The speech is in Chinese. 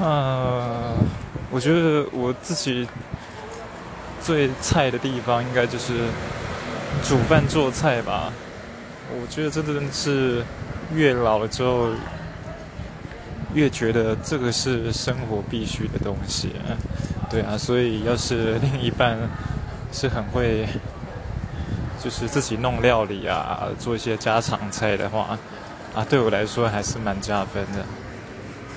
呃，我觉得我自己最菜的地方，应该就是煮饭做菜吧。我觉得真的是越老了之后，越觉得这个是生活必须的东西。对啊，所以要是另一半是很会，就是自己弄料理啊，做一些家常菜的话，啊，对我来说还是蛮加分的。